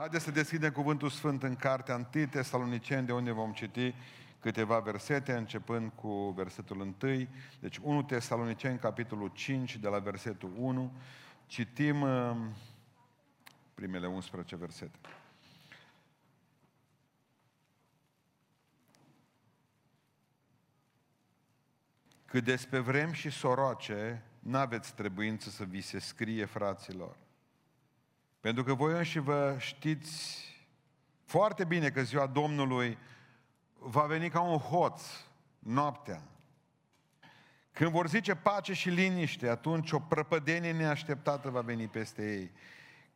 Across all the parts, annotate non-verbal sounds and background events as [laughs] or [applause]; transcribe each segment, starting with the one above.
Haideți să deschidem cuvântul Sfânt în cartea 1 Tesaloniceni, de unde vom citi câteva versete, începând cu versetul 1. Deci 1 Tesaloniceni, capitolul 5, de la versetul 1. Citim uh, primele 11 versete. Cât despre vrem și soroace, n-aveți trebuință să vi se scrie, fraților. Pentru că voi înși vă știți foarte bine că ziua Domnului va veni ca un hoț noaptea. Când vor zice pace și liniște, atunci o prăpădenie neașteptată va veni peste ei,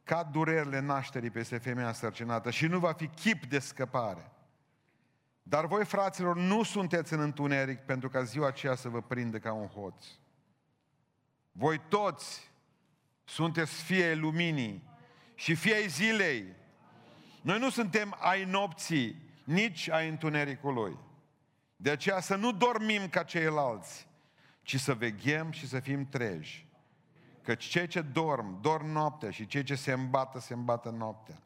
ca durerile nașterii peste femeia sărcinată și nu va fi chip de scăpare. Dar voi, fraților, nu sunteți în întuneric pentru ca ziua aceea să vă prindă ca un hoț. Voi toți sunteți fie luminii și fie zilei. Noi nu suntem ai nopții, nici ai întunericului. De aceea să nu dormim ca ceilalți, ci să veghem și să fim treji. Căci cei ce dorm, dorm noaptea și cei ce se îmbată, se îmbată noaptea.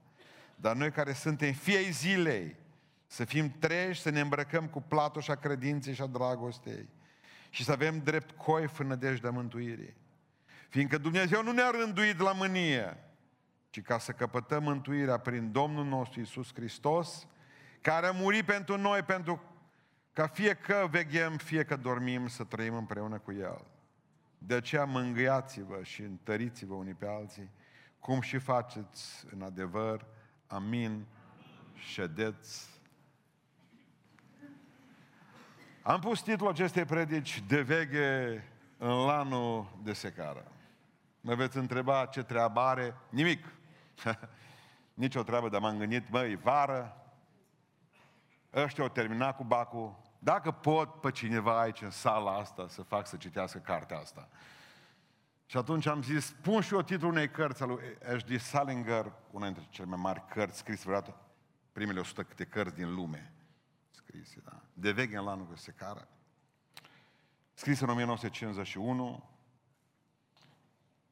Dar noi care suntem fiei zilei, să fim treji, să ne îmbrăcăm cu platoșa credinței și a dragostei și să avem drept coif în nădejdea mântuirii. Fiindcă Dumnezeu nu ne-a rânduit la mânie, ci ca să căpătăm mântuirea prin Domnul nostru Isus Hristos, care a murit pentru noi, pentru ca fie că veghem, fie că dormim, să trăim împreună cu El. De aceea mângâiați-vă și întăriți-vă unii pe alții, cum și faceți în adevăr. Amin. Ședeți. Am pus titlul acestei predici de veghe în lanul de secară. Mă veți întreba ce treabă are? Nimic. [laughs] Nici o treabă, dar m-am gândit, măi, vară, ăștia au terminat cu bacul, dacă pot pe cineva aici în sala asta să fac să citească cartea asta. Și atunci am zis, pun și eu titlul unei cărți al lui H.D. Salinger, una dintre cele mai mari cărți scrise vreodată, primele 100 câte cărți din lume scrise, da? De veche în lanul se secară. Scris în 1951,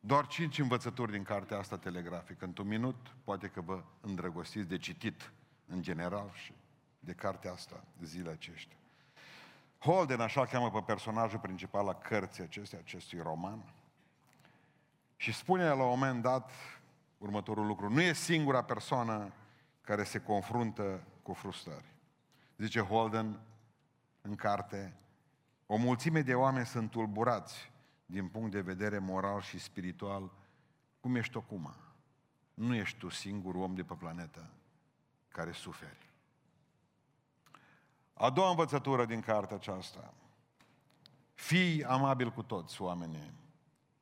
doar cinci învățături din cartea asta telegrafică. Într-un minut, poate că vă îndrăgostiți de citit în general și de cartea asta de zile aceștia. Holden, așa cheamă pe personajul principal la cărții acestea, acestui roman, și spune la un moment dat următorul lucru. Nu e singura persoană care se confruntă cu frustrări. Zice Holden în carte, o mulțime de oameni sunt tulburați din punct de vedere moral și spiritual, cum ești acum? Nu ești tu singurul om de pe planetă care suferi. A doua învățătură din cartea aceasta. Fii amabil cu toți oamenii.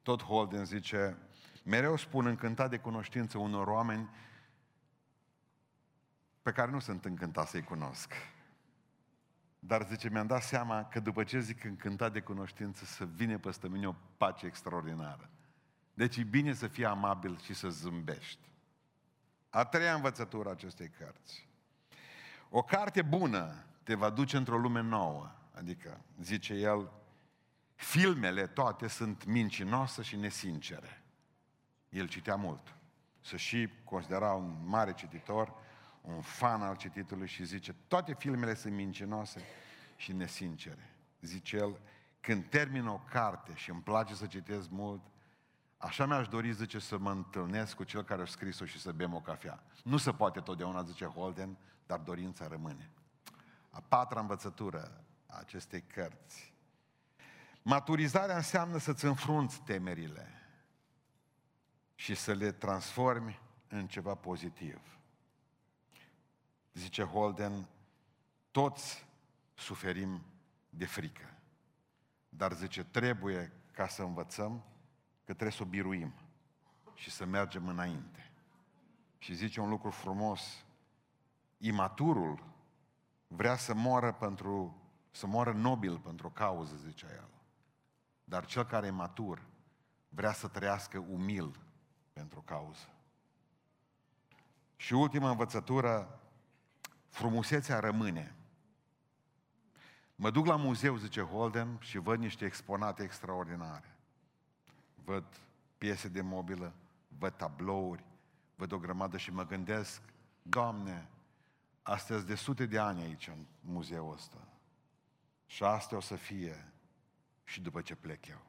Tot Holden zice, mereu spun încântat de cunoștință unor oameni pe care nu sunt încântat să-i cunosc. Dar zice, mi-am dat seama că după ce zic încântat de cunoștință, să vine peste mine o pace extraordinară. Deci e bine să fii amabil și să zâmbești. A treia învățătură acestei cărți. O carte bună te va duce într-o lume nouă. Adică, zice el, filmele toate sunt mincinoase și nesincere. El citea mult. Să și considera un mare cititor, un fan al cititului și zice, toate filmele sunt mincinoase și nesincere. Zice el, când termin o carte și îmi place să citesc mult, așa mi-aș dori, zice, să mă întâlnesc cu cel care a scris-o și să bem o cafea. Nu se poate totdeauna, zice Holden, dar dorința rămâne. A patra învățătură a acestei cărți. Maturizarea înseamnă să-ți înfrunți temerile și să le transformi în ceva pozitiv. Zice Holden, toți suferim de frică. Dar zice, trebuie ca să învățăm că trebuie să o biruim și să mergem înainte. Și zice un lucru frumos, imaturul vrea să moară pentru, să moară nobil pentru o cauză, zicea el. Dar cel care e matur vrea să trăiască umil pentru o cauză. Și ultima învățătură, frumusețea rămâne. Mă duc la muzeu, zice Holden, și văd niște exponate extraordinare. Văd piese de mobilă, văd tablouri, văd o grămadă și mă gândesc Doamne, astea de sute de ani aici în muzeul ăsta. Și asta o să fie și după ce plec eu.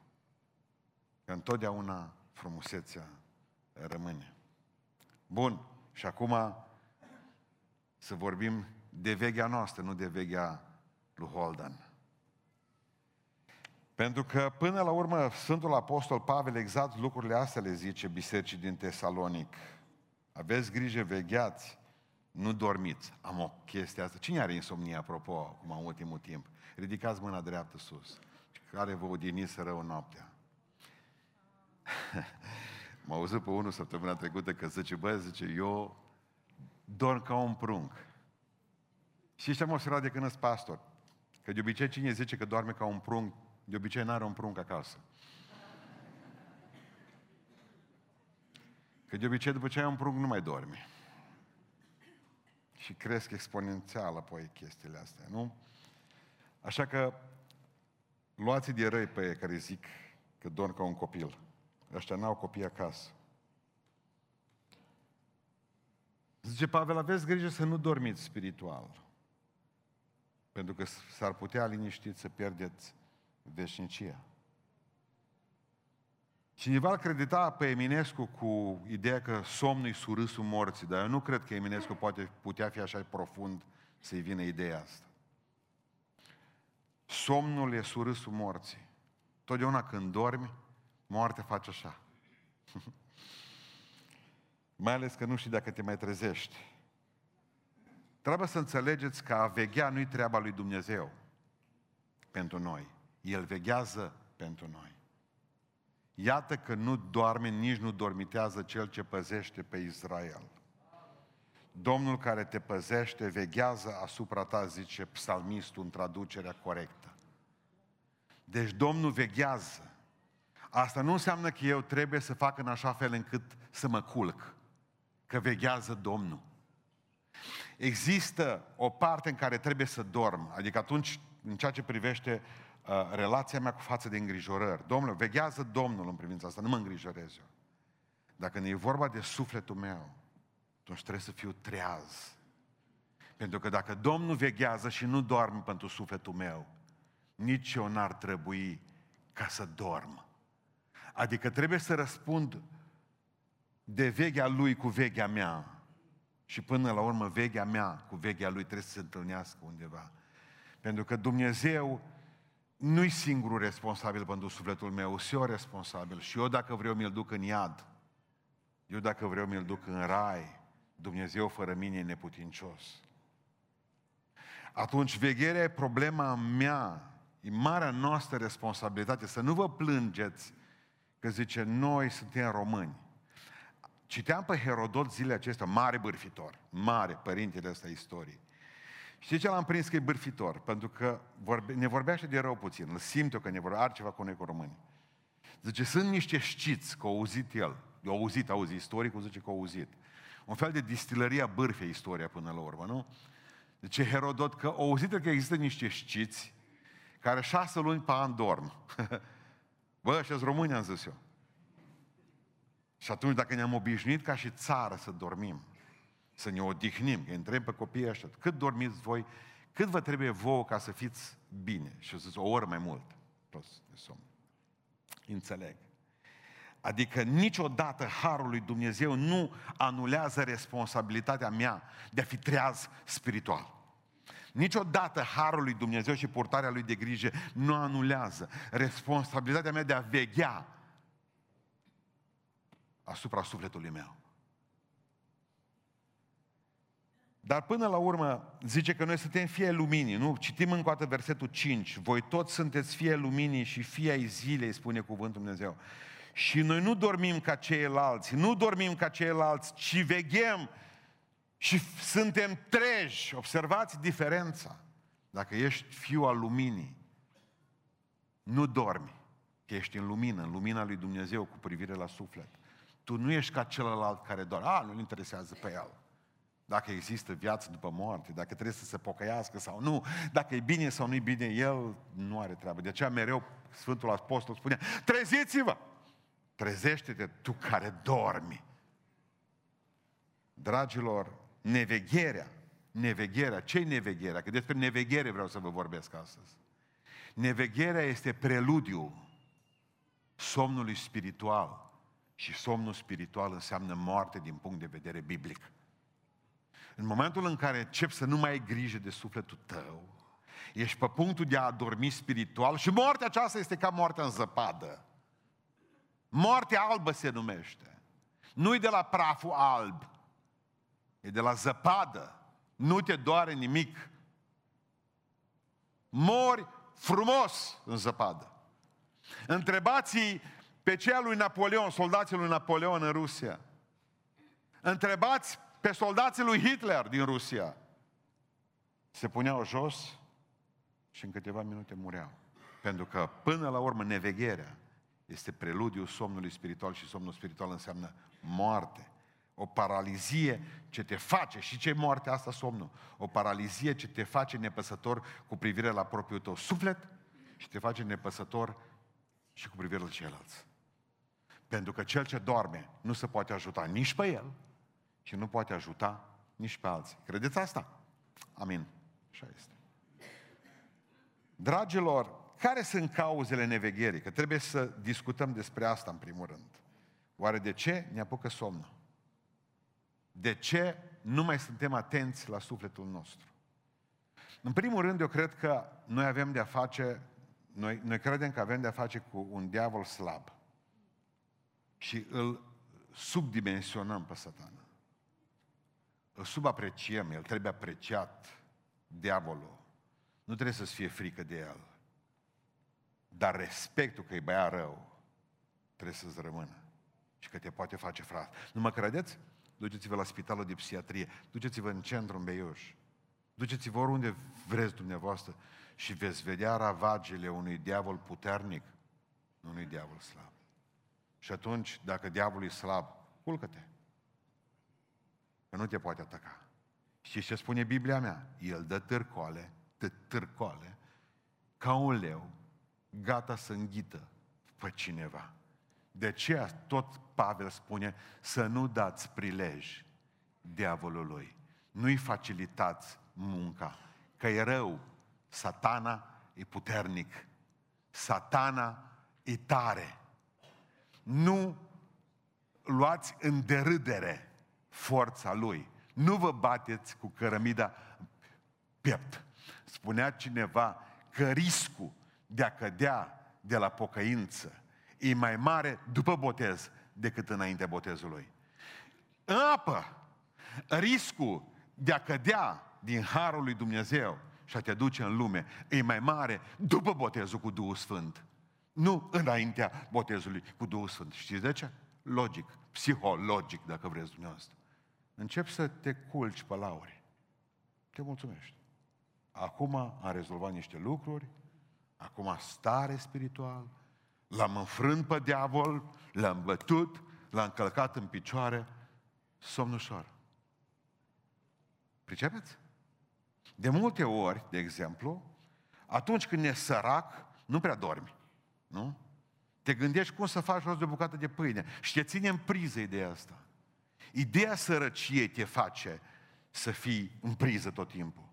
Că întotdeauna frumusețea rămâne. Bun, și acum să vorbim de vechea noastră, nu de vechea lui Holden. Pentru că, până la urmă, Sfântul Apostol Pavel exact lucrurile astea le zice bisericii din Tesalonic. Aveți grijă, vegheați, nu dormiți. Am o chestie asta. Cine are insomnie, apropo, acum în ultimul timp? Ridicați mâna dreaptă sus. Care vă odiniți rău noaptea? [laughs] M-a auzit pe unul săptămâna trecută că zice, bă, zice, eu dorm ca un prunc. Și ce am observat de când sunt pastor? Că de obicei cine zice că doarme ca un prunc, de obicei n-are un prunc acasă. Că de obicei după ce ai un prunc nu mai dormi. Și cresc exponențial apoi chestiile astea, nu? Așa că luați de răi pe ei care zic că dorm ca un copil. Ăștia n-au copii acasă. Zice Pavel, aveți grijă să nu dormiți spiritual. Pentru că s-ar putea liniștit să pierdeți veșnicia. Cineva îl credita pe Eminescu cu ideea că somnul e surâsul morții, dar eu nu cred că Eminescu poate putea fi așa profund să-i vină ideea asta. Somnul e surâsul morții. Totdeauna când dormi, moartea face așa. [laughs] mai ales că nu știi dacă te mai trezești. Trebuie să înțelegeți că a veghea nu-i treaba lui Dumnezeu pentru noi. El veghează pentru noi. Iată că nu doarme, nici nu dormitează cel ce păzește pe Israel. Domnul care te păzește veghează asupra ta, zice psalmistul în traducerea corectă. Deci Domnul veghează. Asta nu înseamnă că eu trebuie să fac în așa fel încât să mă culc. Că veghează Domnul. Există o parte în care trebuie să dorm, adică atunci, în ceea ce privește uh, relația mea cu față de îngrijorări. Domnul, veghează Domnul în privința asta, nu mă îngrijorez eu. Dacă ne e vorba de sufletul meu, atunci trebuie să fiu treaz. Pentru că dacă Domnul veghează și nu doarme pentru sufletul meu, nici eu n-ar trebui ca să dorm. Adică trebuie să răspund de vechea lui cu vechea mea. Și până la urmă vechea mea cu vechea lui trebuie să se întâlnească undeva. Pentru că Dumnezeu nu-i singurul responsabil pentru sufletul meu, sunt eu responsabil. Și eu dacă vreau mi-l duc în iad, eu dacă vreau mi-l duc în rai, Dumnezeu fără mine e neputincios. Atunci vegherea e problema mea, e marea noastră responsabilitate, să nu vă plângeți că zice, noi suntem români. Citeam pe Herodot zilele acestea, mare bârfitor, mare, părintele ăsta istoriei. Știi ce l-am prins că e bârfitor? Pentru că vorbe, ne vorbește de rău puțin, îl simt eu că ne vorbește, are ceva cu noi cu români. Zice, sunt niște știți, că au auzit el, au auzit, auzi, istoricul zice că au auzit. Un fel de distilăria bârfei istoria până la urmă, nu? Zice Herodot că au auzit că există niște știți care șase luni pe an dorm. [laughs] Bă, ăștia români, am zis eu. Și atunci, dacă ne-am obișnuit ca și țară să dormim, să ne odihnim, că întreb pe copiii ăștia, cât dormiți voi, cât vă trebuie vouă ca să fiți bine? Și o să zic, o oră mai mult, toți de somn. Înțeleg. Adică niciodată Harul lui Dumnezeu nu anulează responsabilitatea mea de a fi treaz spiritual. Niciodată Harul lui Dumnezeu și purtarea lui de grijă nu anulează responsabilitatea mea de a veghea asupra sufletului meu. Dar până la urmă zice că noi suntem fie luminii, nu? Citim încă o dată versetul 5. Voi toți sunteți fie luminii și fie ai zilei, spune cuvântul Dumnezeu. Și noi nu dormim ca ceilalți, nu dormim ca ceilalți, ci veghem și suntem treji. Observați diferența. Dacă ești fiu al luminii, nu dormi, că ești în lumină, în lumina lui Dumnezeu cu privire la suflet. Tu nu ești ca celălalt care doar, a, nu-l interesează pe el. Dacă există viață după moarte, dacă trebuie să se pocăiască sau nu, dacă e bine sau nu e bine, el nu are treabă. De aceea mereu Sfântul Apostol spune, treziți-vă! Trezește-te tu care dormi. Dragilor, nevegherea, nevegherea, ce nevegherea? Că despre neveghere vreau să vă vorbesc astăzi. Nevegherea este preludiu somnului spiritual. Și somnul spiritual înseamnă moarte din punct de vedere biblic. În momentul în care începi să nu mai ai grijă de sufletul tău, ești pe punctul de a adormi spiritual și moartea aceasta este ca moartea în zăpadă. Moartea albă se numește. Nu-i de la praful alb, e de la zăpadă. Nu te doare nimic. Mori frumos în zăpadă. întrebați pe cei lui Napoleon, soldații lui Napoleon în Rusia. Întrebați pe soldații lui Hitler din Rusia. Se puneau jos și în câteva minute mureau. Pentru că, până la urmă, nevegherea este preludiul somnului spiritual și somnul spiritual înseamnă moarte. O paralizie ce te face, și ce moarte asta somnul? O paralizie ce te face nepăsător cu privire la propriul tău suflet și te face nepăsător și cu privire la ceilalți. Pentru că cel ce doarme nu se poate ajuta nici pe el și nu poate ajuta nici pe alții. Credeți asta? Amin. Așa este. Dragilor, care sunt cauzele nevegherii? Că trebuie să discutăm despre asta în primul rând. Oare de ce ne apucă somnul? De ce nu mai suntem atenți la sufletul nostru? În primul rând, eu cred că noi avem de-a face, noi, noi credem că avem de-a face cu un diavol slab. Și îl subdimensionăm pe satană. Îl subapreciem, el trebuie apreciat, diavolul. Nu trebuie să-ți fie frică de el. Dar respectul că e băiat rău, trebuie să-ți rămână. Și că te poate face frate. Nu mă credeți? Duceți-vă la spitalul de psihiatrie, duceți-vă în centru în Beiuș, duceți-vă oriunde vreți dumneavoastră și veți vedea ravagele unui diavol puternic, nu unui diavol slab. Și atunci, dacă diavolul e slab, culcă-te. Că nu te poate ataca. Și ce spune Biblia mea? El dă târcoale, târcoale, ca un leu, gata să înghită pe cineva. De aceea tot Pavel spune să nu dați prilej diavolului. Nu-i facilitați munca, că e rău. Satana e puternic. Satana e tare. Nu luați în derâdere forța lui. Nu vă bateți cu cărămida piept. Spunea cineva că riscul de a cădea de la pocăință e mai mare după botez decât înainte botezului. În apă, riscul de a cădea din harul lui Dumnezeu și a te duce în lume e mai mare după botezul cu Duhul Sfânt. Nu înaintea botezului cu Duhul Sfânt. Știți de ce? Logic, psihologic, dacă vreți dumneavoastră. Încep să te culci pe lauri. Te mulțumești. Acum am rezolvat niște lucruri, acum stare spiritual, l-am înfrânt pe diavol, l-am bătut, l-am călcat în picioare, somn ușor. Pricepeți? De multe ori, de exemplu, atunci când e sărac, nu prea dormi. Nu? Te gândești cum să faci rost de o bucată de pâine. Și te ține în priză ideea asta. Ideea sărăciei te face să fii în priză tot timpul.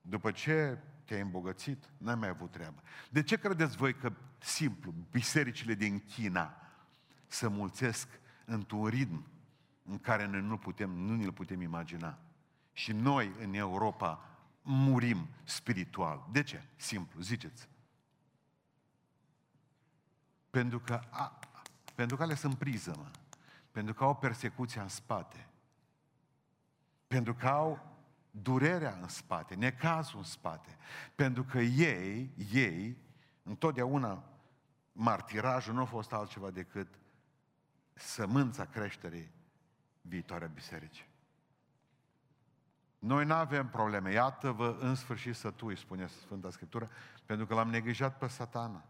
După ce te-ai îmbogățit, n-ai mai avut treabă. De ce credeți voi că, simplu, bisericile din China se mulțesc într-un ritm în care noi nu, putem, nu ne-l putem imagina? Și noi, în Europa, murim spiritual. De ce? Simplu, ziceți. Pentru că, a, pentru că ale sunt priză, mă. Pentru că au persecuția în spate. Pentru că au durerea în spate, necazul în spate. Pentru că ei, ei, întotdeauna martirajul nu a fost altceva decât sămânța creșterii viitoare a bisericii. Noi nu avem probleme. Iată-vă în sfârșit sătui, spune Sfânta Scriptură, pentru că l-am neglijat pe satana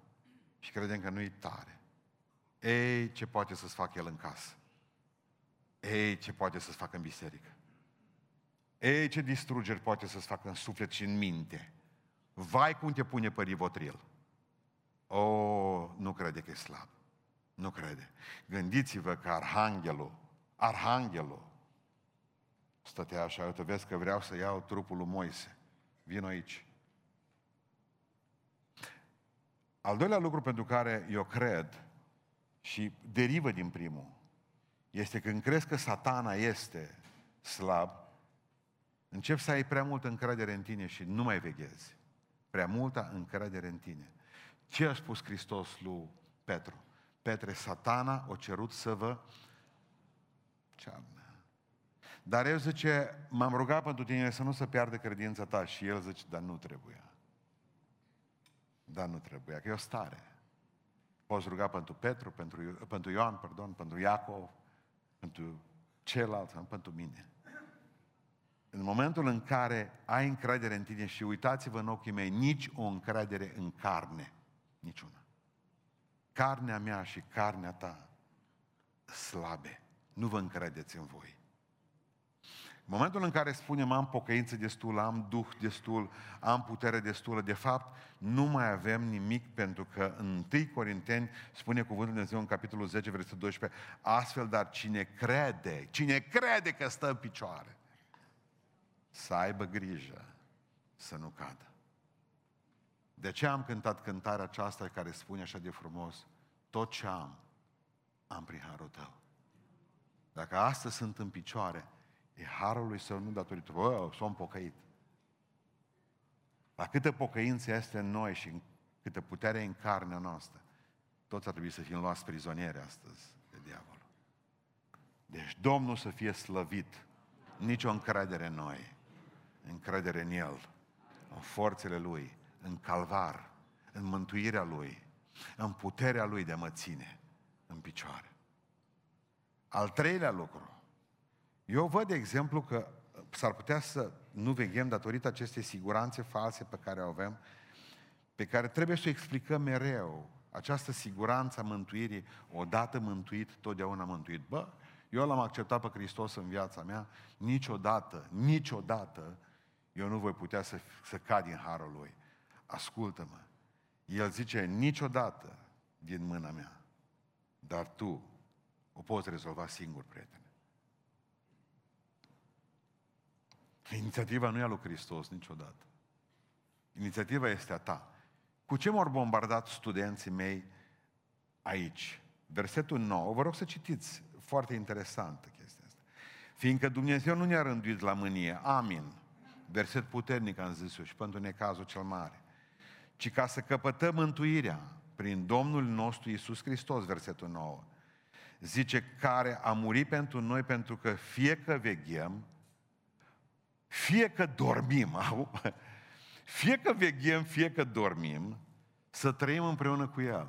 și credem că nu-i tare. Ei, ce poate să-ți facă el în casă? Ei, ce poate să-ți facă în biserică? Ei, ce distrugeri poate să-ți facă în suflet și în minte? Vai cum te pune pe rivotril. O, nu crede că e slab. Nu crede. Gândiți-vă că Arhanghelul, Arhanghelul, Stătea așa, uite, vezi că vreau să iau trupul lui Moise. Vin aici. Al doilea lucru pentru care eu cred și derivă din primul, este când crezi că satana este slab, încep să ai prea multă încredere în tine și nu mai veghezi. Prea multă încredere în tine. Ce a spus Hristos lui Petru? Petre, satana o cerut să vă cearnă. Dar el zice, m-am rugat pentru tine să nu se piardă credința ta. Și el zice, dar nu trebuia. Dar nu trebuia, că e o stare. Poți ruga pentru Petru, pentru, pentru Ioan, pardon, pentru Iacov, pentru ceilalți, pentru mine. În momentul în care ai încredere în tine și uitați-vă în ochii mei, nici o încredere în carne, niciuna. Carnea mea și carnea ta slabe. Nu vă încredeți în voi. În momentul în care spunem am pocăință destul, am duh destul, am putere destulă, de fapt nu mai avem nimic pentru că în 1 Corinteni spune cuvântul Dumnezeu în capitolul 10, versetul 12, astfel, dar cine crede, cine crede că stă în picioare, să aibă grijă să nu cadă. De ce am cântat cântarea aceasta care spune așa de frumos, tot ce am, am prin harul tău. Dacă astăzi sunt în picioare, E harul lui său, nu datorită, bă, s-am pocăit. La câtă pocăință este în noi și câtă putere în carnea noastră, toți ar trebui să fim luați prizonieri astăzi de diavol. Deci Domnul să fie slăvit. Nici o încredere în noi. Încredere în El, în forțele Lui, în calvar, în mântuirea Lui, în puterea Lui de a mă ține în picioare. Al treilea lucru, eu văd, de exemplu, că s-ar putea să nu veghem datorită acestei siguranțe false pe care o avem, pe care trebuie să o explicăm mereu. Această siguranță a mântuirii, odată mântuit, totdeauna mântuit. Bă, eu l-am acceptat pe Hristos în viața mea, niciodată, niciodată eu nu voi putea să, să cad din harul Lui. Ascultă-mă. El zice, niciodată din mâna mea, dar tu o poți rezolva singur, prieten. Inițiativa nu e a lui Hristos niciodată. Inițiativa este a ta. Cu ce m-au bombardat studenții mei aici? Versetul 9, vă rog să citiți, foarte interesantă chestia asta. Fiindcă Dumnezeu nu ne-a rânduit la mânie, amin, verset puternic am zis eu și pentru necazul cel mare, ci ca să căpătăm mântuirea prin Domnul nostru Isus Hristos, versetul 9. Zice, care a murit pentru noi pentru că fie că veghem, fie că dormim, [laughs] fie că veghem, fie că dormim, să trăim împreună cu El.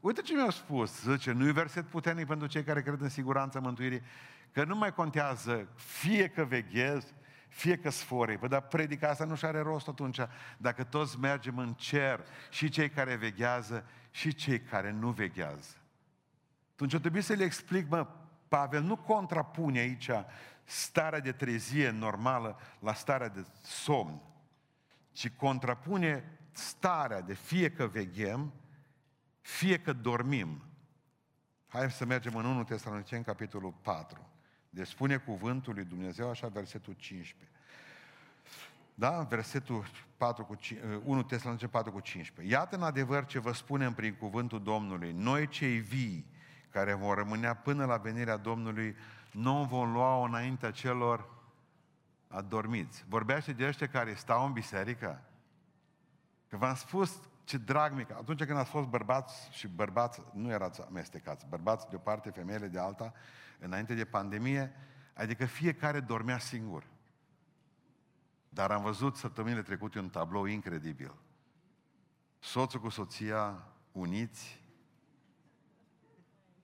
Uite ce mi-au spus, zice, nu-i verset puternic pentru cei care cred în siguranța mântuirii, că nu mai contează fie că veghez, fie că sforii. Păi, dar predica asta nu și are rost atunci, dacă toți mergem în cer, și cei care veghează, și cei care nu veghează. Atunci trebuie să le explic, mă, Pavel nu contrapune aici starea de trezie normală la starea de somn, ci contrapune starea de fie că veghem, fie că dormim. Hai să mergem în 1 Tesalonicen, capitolul 4. Deci spune cuvântul lui Dumnezeu, așa, versetul 15. Da? Versetul 4 cu, 1 Tesalonicen 4 cu 15. Iată în adevăr ce vă spunem prin cuvântul Domnului. Noi cei vii, care vor rămânea până la venirea Domnului, nu vom lua-o înaintea celor adormiți. Vorbește de ăștia care stau în biserică. Că v-am spus ce drag mic. Atunci când ați fost bărbați și bărbați, nu erați amestecați, bărbați de o parte, femeile de alta, înainte de pandemie, adică fiecare dormea singur. Dar am văzut săptămânile trecute un tablou incredibil. Soțul cu soția uniți,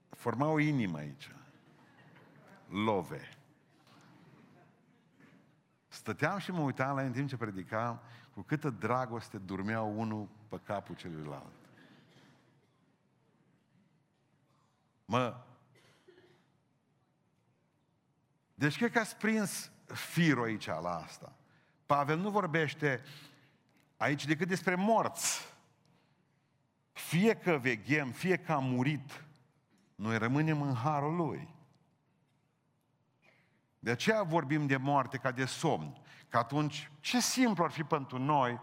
formau o inimă aici love. Stăteam și mă uitam la ei în timp ce predicam cu câtă dragoste dormeau unul pe capul celuilalt. Mă, deci cred că ați prins firul aici la asta. Pavel nu vorbește aici decât despre morți. Fie că veghem, fie că am murit, noi rămânem în harul lui. De aceea vorbim de moarte ca de somn. Că atunci, ce simplu ar fi pentru noi,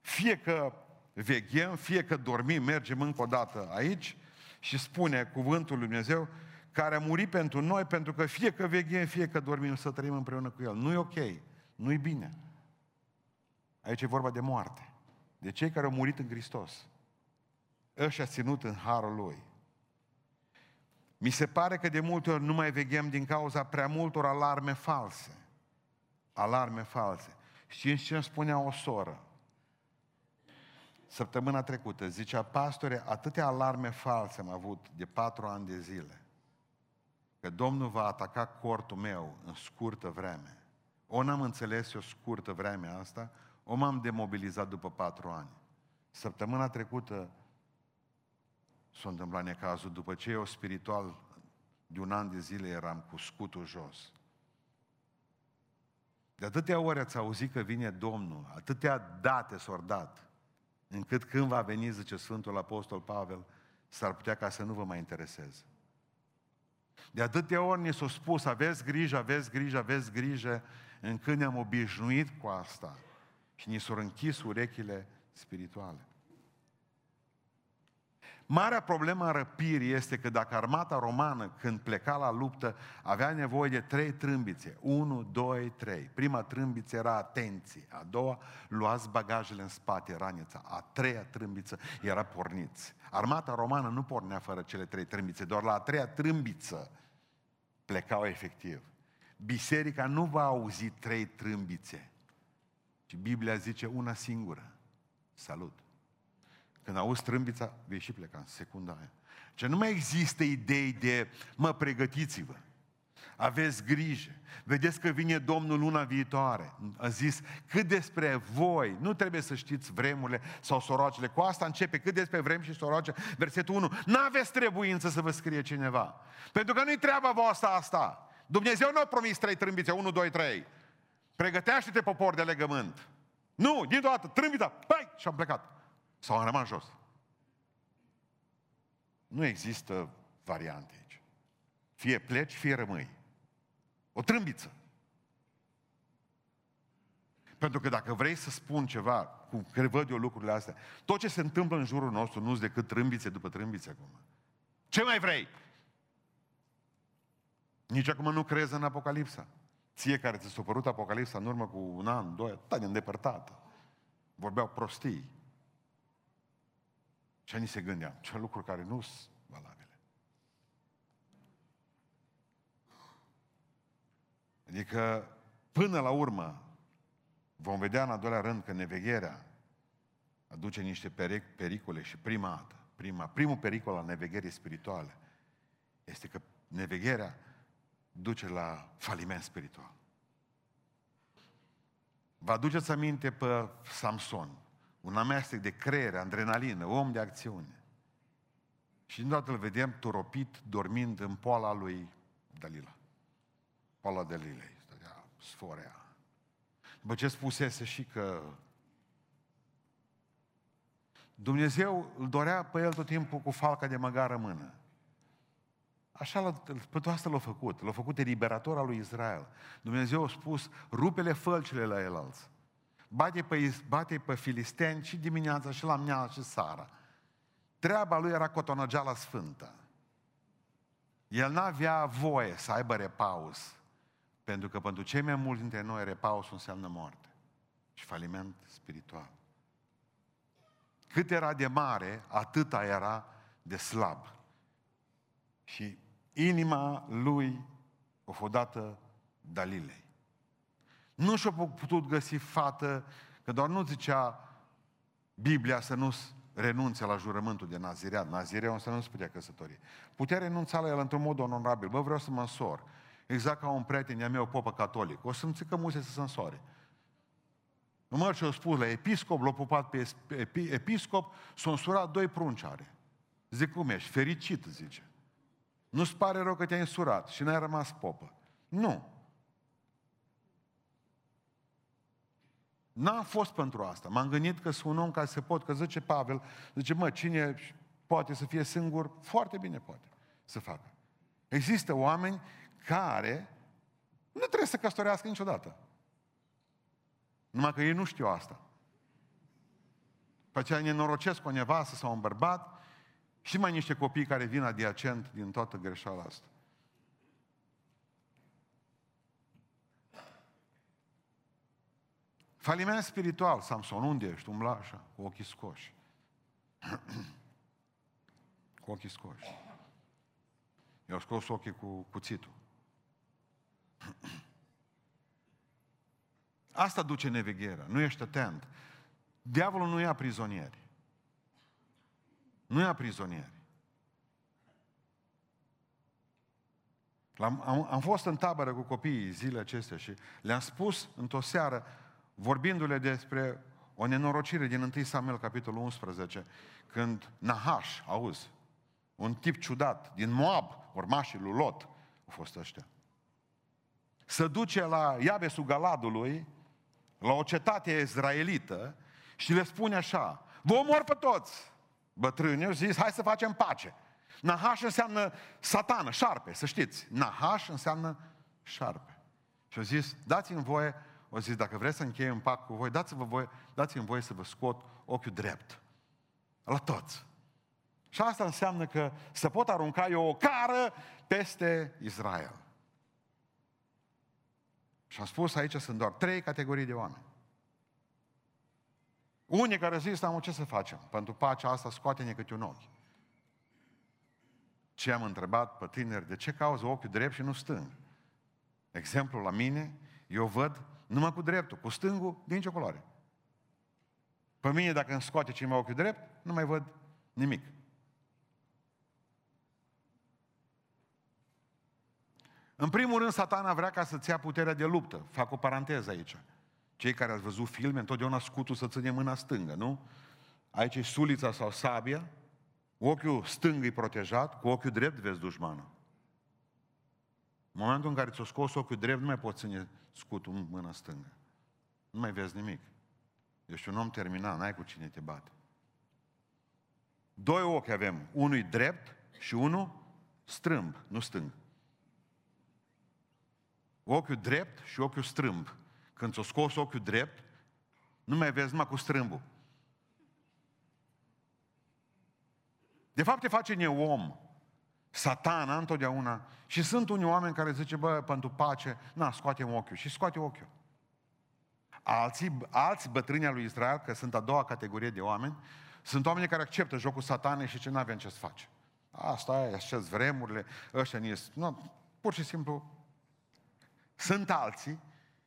fie că veghem, fie că dormim, mergem încă o dată aici și spune cuvântul lui Dumnezeu, care a murit pentru noi, pentru că fie că veghem, fie că dormim, să trăim împreună cu El. Nu e ok, nu e bine. Aici e vorba de moarte. De cei care au murit în Hristos. Ăștia ținut în harul Lui. Mi se pare că de multe ori nu mai veghem din cauza prea multor alarme false. Alarme false. Știți ce îmi spunea o soră? Săptămâna trecută, zicea, pastore, atâtea alarme false am avut de patru ani de zile, că Domnul va ataca cortul meu în scurtă vreme. O n-am înțeles o scurtă vreme asta, o m-am demobilizat după patru ani. Săptămâna trecută s-a întâmplat necazul, după ce eu spiritual de un an de zile eram cu scutul jos. De atâtea ori ați auzit că vine Domnul, atâtea date s-au dat, încât când va veni, zice Sfântul Apostol Pavel, s-ar putea ca să nu vă mai intereseze. De atâtea ori ne s-a spus, aveți grijă, aveți grijă, aveți grijă, încât ne-am obișnuit cu asta și ni s-au închis urechile spirituale. Marea problemă a răpirii este că dacă armata romană, când pleca la luptă, avea nevoie de trei trâmbițe, unu, doi, trei. Prima trâmbiță era atenție, a doua, luați bagajele în spate, ranița, a treia trâmbiță era porniți. Armata romană nu pornea fără cele trei trâmbițe, doar la a treia trâmbiță plecau efectiv. Biserica nu va auzi trei trâmbițe, ci Biblia zice una singură. Salut! Când auzi trâmbița, vei și pleca în secunda aia. Ce nu mai există idei de, mă, pregătiți-vă. Aveți grijă. Vedeți că vine Domnul luna viitoare. A zis, cât despre voi, nu trebuie să știți vremurile sau soroacele. Cu asta începe, cât despre vrem și soroace. Versetul 1. N-aveți trebuință să vă scrie cineva. Pentru că nu-i treaba voastră asta. Dumnezeu nu a promis trei trâmbițe, 1, 2, 3. Pregătește-te popor de legământ. Nu, din toată, trâmbița, pai, și am plecat. Sau am rămas jos. Nu există variante aici. Fie pleci, fie rămâi. O trâmbiță. Pentru că dacă vrei să spun ceva, cum că văd eu lucrurile astea, tot ce se întâmplă în jurul nostru nu sunt decât trâmbițe după trâmbițe acum. Ce mai vrei? Nici acum nu crezi în Apocalipsa. Ție care ți s-a părut Apocalipsa în urmă cu un an, doi, atât de îndepărtată. Vorbeau prostii. Ce ni se gândeam? Ce lucruri care nu sunt valabile. Adică, până la urmă, vom vedea în al doilea rând că nevegherea aduce niște pericole și prima dată, prima, primul pericol al nevegherii spirituale este că nevegherea duce la faliment spiritual. Vă aduceți aminte pe Samson, un amestec de creier, adrenalină, om de acțiune. Și dată îl vedem toropit, dormind în poala lui Dalila. Poala Dalilei, stătea sforea. După ce spusese și că Dumnezeu îl dorea pe el tot timpul cu falca de măgară în mână. Așa, pe tot asta l-a făcut. L-a făcut eliberator al lui Israel. Dumnezeu a spus, rupele fălcile la el alți. Bate pe, bate pe filisteni și dimineața și la mneală și sara. Treaba lui era cotonăgeala sfântă. El n-avea voie să aibă repaus. Pentru că pentru cei mai mulți dintre noi repaus înseamnă moarte. Și faliment spiritual. Cât era de mare, atâta era de slab. Și inima lui o fost dată Dalilei. Nu și-a putut găsi fată, că doar nu zicea Biblia să nu renunțe la jurământul de nazireat. Nazireul să nu se putea căsători. Putea renunța la el într-un mod onorabil. Bă, vreau să mă însor. Exact ca un prieten meu, popă catolic. O să-mi țică muse să se însoare. Numai ce-o spus la episcop, l-a pupat pe episcop, s-a însurat doi prunci are. Zic, cum ești? Fericit, zice. Nu-ți pare rău că te-ai însurat și n-ai rămas popă. Nu. N-am fost pentru asta. M-am gândit că sunt un om care se pot, că zice Pavel, zice, mă, cine poate să fie singur, foarte bine poate să facă. Există oameni care Nu trebuie să căsătorească niciodată. Numai că ei nu știu asta. Pe aceea nenorocesc o nevastă sau un bărbat și mai niște copii care vin adiacent din toată greșeala asta. Faliment spiritual, Samson, unde ești? Umbla așa, cu ochii scoși. [clears throat] cu ochii scoși. Eu au scos ochii cu cuțitul. [clears throat] Asta duce nevegherea. Nu ești atent. Diavolul nu ia prizonieri. Nu ia prizonieri. Am, am, am fost în tabără cu copiii zile acestea și le-am spus într-o seară, vorbindu-le despre o nenorocire din 1 Samuel, capitolul 11, când Nahash, auzi, un tip ciudat, din Moab, urmașii lui Lot, au fost ăștia. Se duce la Iabesul Galadului, la o cetate izraelită și le spune așa, vă omor pe toți. Bătrânii au zis, hai să facem pace. Nahash înseamnă satană, șarpe, să știți. Nahash înseamnă șarpe. Și au zis, dați-mi voie, au zis, dacă vreți să închei un pact cu voi, dați-vă voie, dați-mi voie să vă scot ochiul drept. La toți. Și asta înseamnă că se pot arunca eu o cară peste Israel. Și am spus aici sunt doar trei categorii de oameni. Unii care zis, am ce să facem? Pentru pacea asta scoate-ne câte un ochi. Ce am întrebat pe tineri, de ce cauză ochiul drept și nu stâng? Exemplu la mine, eu văd numai cu dreptul, cu stângul, din ce culoare. Pe mine, dacă îmi scoate cineva ochiul drept, nu mai văd nimic. În primul rând, satana vrea ca să-ți ia puterea de luptă. Fac o paranteză aici. Cei care ați văzut filme, întotdeauna scutul să ține mâna stângă, nu? Aici e sulița sau sabia, ochiul stâng e protejat, cu ochiul drept vezi dușmanul. În momentul în care ți-o scos ochiul drept, nu mai poți ține scutul în mâna stângă. Nu mai vezi nimic. Ești un om terminat, n-ai cu cine te bate. Doi ochi avem, unul drept și unul strâmb, nu stâng. Ochiul drept și ochiul strâmb. Când ți-o scos ochiul drept, nu mai vezi numai cu strâmbul. De fapt te face neom. Satana întotdeauna. Și sunt unii oameni care zice, bă, pentru pace, na, scoate ochiul. Și scoate ochiul. Alții, alți bătrâni al lui Israel, că sunt a doua categorie de oameni, sunt oameni care acceptă jocul satanei și ce nu avem ce să face. Asta e, așa vremurile, ăștia nu nu, pur și simplu. Sunt alții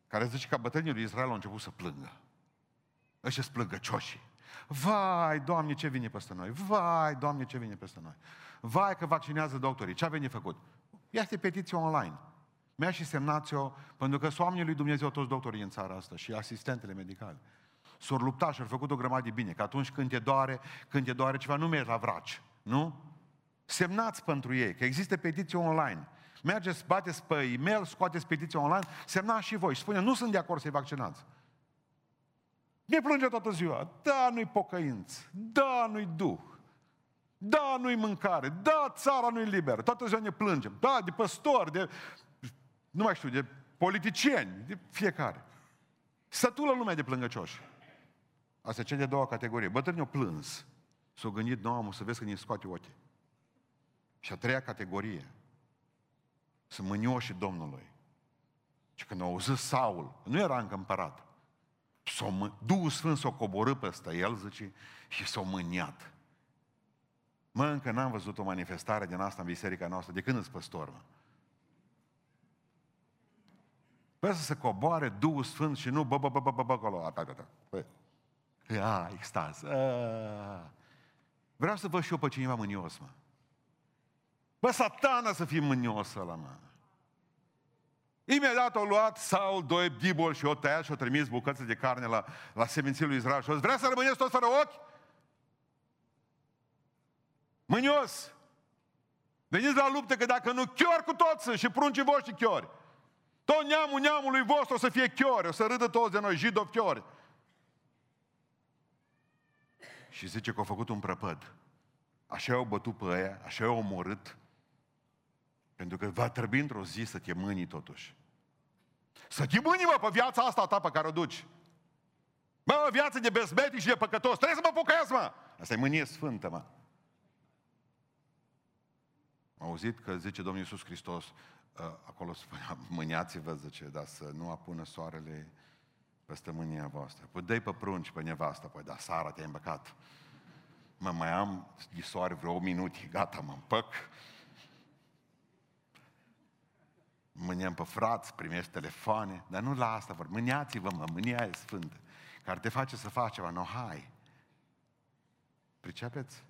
care zice că bătrânii lui Israel au început să plângă. Ăștia sunt plângăcioșii. Vai, Doamne, ce vine peste noi? Vai, Doamne, ce vine peste noi? Vai că vaccinează doctorii. Ce a venit făcut? Este petiție online. Mi-a și semnați-o, pentru că sunt lui Dumnezeu toți doctorii în țara asta și asistentele medicale. S-au luptat și au făcut o grămadă de bine, că atunci când te doare, când te doare ceva, nu mergi la vraci, nu? Semnați pentru ei, că există petiție online. Mergeți, bateți pe e-mail, scoateți petiția online, semnați și voi și spune, nu sunt de acord să-i vaccinați. Ne plânge toată ziua. Da, nu-i pocăință. Da, nu-i duh. Da, nu-i mâncare. Da, țara nu-i liberă. Toată ziua ne plângem. Da, de păstori, de, nu mai știu, de politicieni, de fiecare. Sătulă lumea de plângăcioși. Asta e cea de doua categorie. Bătrânii au plâns. S-au gândit, nu, să vezi că ne scoate ochii. Și a treia categorie, sunt mânioșii Domnului. Și când au auzit Saul, nu era încă împărat, s-o mă... Duhul Sfânt s-o coborâ peste el, zice, și s-o mâniat. Mă, încă n-am văzut o manifestare din asta în biserica noastră. De când îți păstor, mă? Păi să se coboare Duhul Sfânt și nu bă, bă, bă, bă, bă, bă, acolo. Păi, a, extaz. A. Vreau să văd și eu pe cineva mânios, mă. Bă, satana să fie mânios ăla, mă. Imediat au luat Saul doi dibol și o tăiat și o trimis bucăți de carne la, la seminții lui Israel și o zis, vrea să rămâneți toți fără ochi? Mânios! Veniți la luptă că dacă nu chior cu toți și pruncii voștri chiori. Tot neamul neamului vostru o să fie chiori, o să râdă toți de noi, jidovi chiori. Și zice că au făcut un prăpăd. Așa au bătut pe aia, așa au omorât, pentru că va trebui într-o zi să te mâni totuși. Să te mâni, mă, pe viața asta ta pe care o duci. Mă, viață de bezmetic și de păcătos. Trebuie să mă pocăiesc, mă. Asta e mânie sfântă, mă. Am auzit că zice Domnul Iisus Hristos, uh, acolo spunea, [laughs] mâniați-vă, zice, dar să nu apună soarele peste mânia voastră. Păi dă pe prunci, pe nevastă, păi da, Sara, te-ai îmbăcat. Mă, mai am soare vreo minute, gata, mă împăc. Mâniam pe frați, primesc telefoane, dar nu la asta vor. Mâniați-vă, mă, mânia e sfântă, care te face să faci ceva, no, hai. Pricepeți?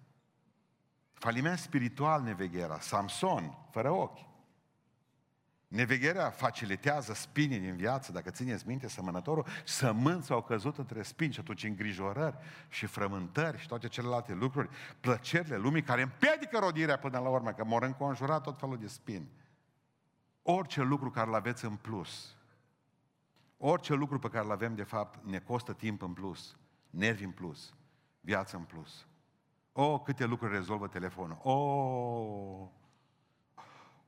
Faliment spiritual nevegherea, Samson, fără ochi. Nevegherea facilitează spini din viață, dacă țineți minte, sămănătorul, sămânța au căzut între spini și atunci îngrijorări și frământări și toate celelalte lucruri, plăcerile lumii care împiedică rodirea până la urmă, că mor înconjurat tot felul de spini. Orice lucru care îl aveți în plus, orice lucru pe care îl avem de fapt ne costă timp în plus, nervi în plus, viață în plus. O, oh, câte lucruri rezolvă telefonul. O, oh,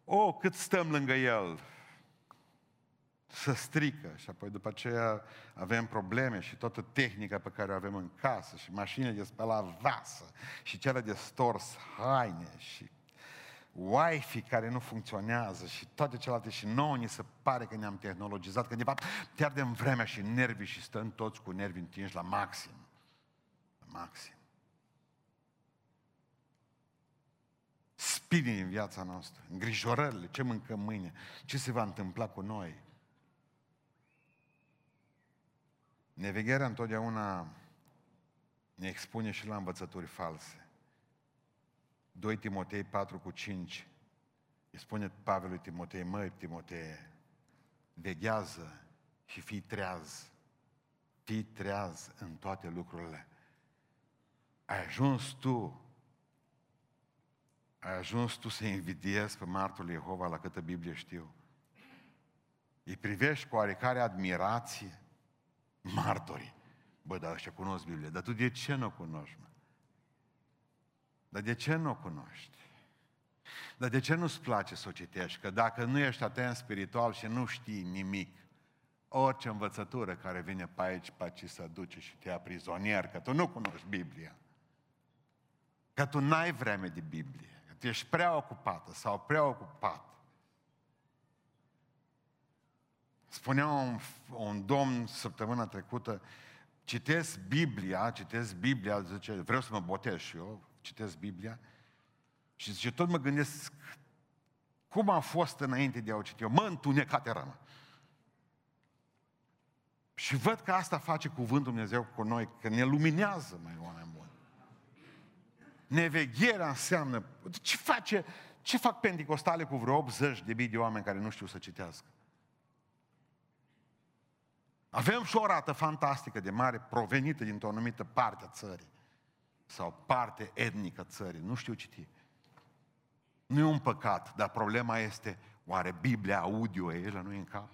oh, cât stăm lângă el. Să strică și apoi după aceea avem probleme și toată tehnica pe care o avem în casă și mașinile de spălat vasă și cele de stors haine și Wi-Fi care nu funcționează și toate celelalte și nouă ni se pare că ne-am tehnologizat, că de fapt pierdem vremea și nervii și stăm toți cu nervii întinși la maxim. La maxim. Spini în viața noastră, îngrijorările, ce mâncăm mâine, ce se va întâmpla cu noi. Nevegherea întotdeauna ne expune și la învățături false. 2 Timotei 4 cu 5 îi spune Pavel lui Timotei, măi Timotei, veghează și fii treaz. Fii treaz în toate lucrurile. Ai ajuns tu ai ajuns tu să invidiezi pe martul Jehova la câtă Biblie știu. Îi privești cu oarecare admirație martorii. Bă, dar ăștia cunosc Biblia. Dar tu de ce nu o cunoști, mă? Dar de ce nu o cunoști? Dar de ce nu-ți place să o citești? Că dacă nu ești atent spiritual și nu știi nimic, orice învățătură care vine pe aici, pe aici să duce și te ia prizonier, că tu nu cunoști Biblia. Că tu n-ai vreme de Biblie tu ești prea ocupată sau prea ocupat. Spunea un, un domn săptămâna trecută, citesc Biblia, citesc Biblia, zice, vreau să mă botez și eu, citesc Biblia, și zice, tot mă gândesc cum am fost înainte de a o citi eu. Mă, întunecat eram. Și văd că asta face cuvântul Dumnezeu cu noi, că ne luminează, mai oameni buni. Nevegherea înseamnă... Ce face, ce fac pentecostale cu vreo 80 de mii de oameni care nu știu să citească? Avem și o rată fantastică de mare provenită dintr-o anumită parte a țării sau parte etnică a țării. Nu știu citi. Nu e un păcat, dar problema este, oare Biblia audio e, nu e în cap?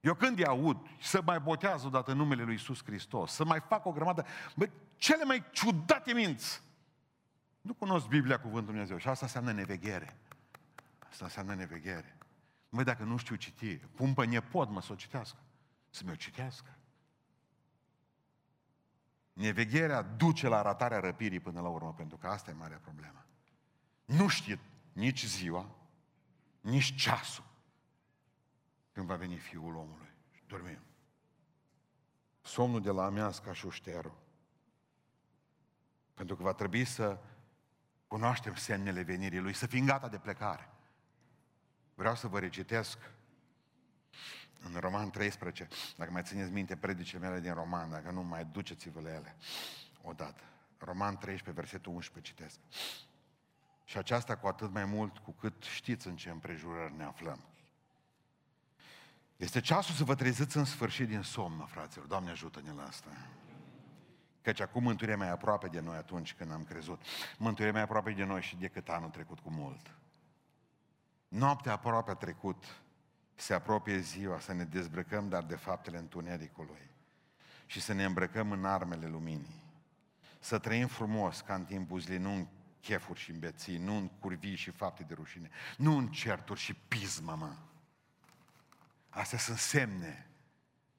Eu când îi aud să mai botează odată numele lui Iisus Hristos, să mai fac o grămadă, bă, cele mai ciudate minți. Nu cunosc Biblia Cuvântul Dumnezeu și asta înseamnă neveghere. Asta înseamnă neveghere. Măi, dacă nu știu citi, pun pe nepot mă să o citească. Să mi-o citească. Nevegherea duce la ratarea răpirii până la urmă, pentru că asta e marea problemă. Nu știe nici ziua, nici ceasul când va veni Fiul omului. Dormim. Somnul de la amiaz ca și șterul. Pentru că va trebui să cunoaștem semnele venirii Lui, să fim gata de plecare. Vreau să vă recitesc în Roman 13, dacă mai țineți minte predicile mele din Roman, dacă nu, mai duceți-vă la ele odată. Roman 13, versetul 11, citesc. Și aceasta cu atât mai mult cu cât știți în ce împrejurări ne aflăm. Este ceasul să vă treziți în sfârșit din somn, fraților. Doamne ajută-ne la asta. Căci acum mântuirea mai aproape de noi atunci când am crezut. Mântuirea mai aproape de noi și decât anul trecut cu mult. Noaptea aproape a trecut, se apropie ziua să ne dezbrăcăm, dar de faptele întunericului și să ne îmbrăcăm în armele luminii. Să trăim frumos ca în timpul zilei, nu în chefuri și îmbeții, nu în curvii și fapte de rușine, nu în certuri și pismă, mă Astea sunt semne.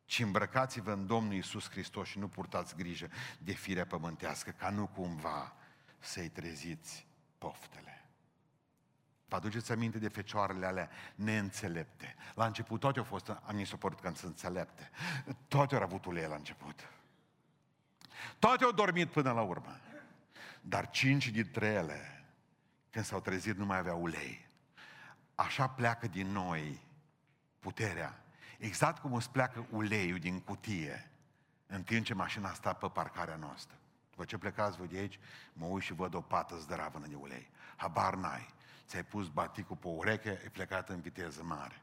Ci îmbrăcați-vă în Domnul Iisus Hristos și nu purtați grijă de firea pământească, ca nu cumva să-i treziți poftele. Vă aduceți aminte de fecioarele alea neînțelepte. La început toate au fost, am mi s părut că sunt înțelepte. Toate au avut ulei la început. Toate au dormit până la urmă. Dar cinci dintre ele, când s-au trezit, nu mai aveau ulei. Așa pleacă din noi puterea. Exact cum îți pleacă uleiul din cutie, în timp ce mașina sta pe parcarea noastră. După ce plecați voi de aici, mă uit și văd o pată zdravănă de ulei. Habar n-ai. Ți-ai pus baticul pe ureche, e plecat în viteză mare.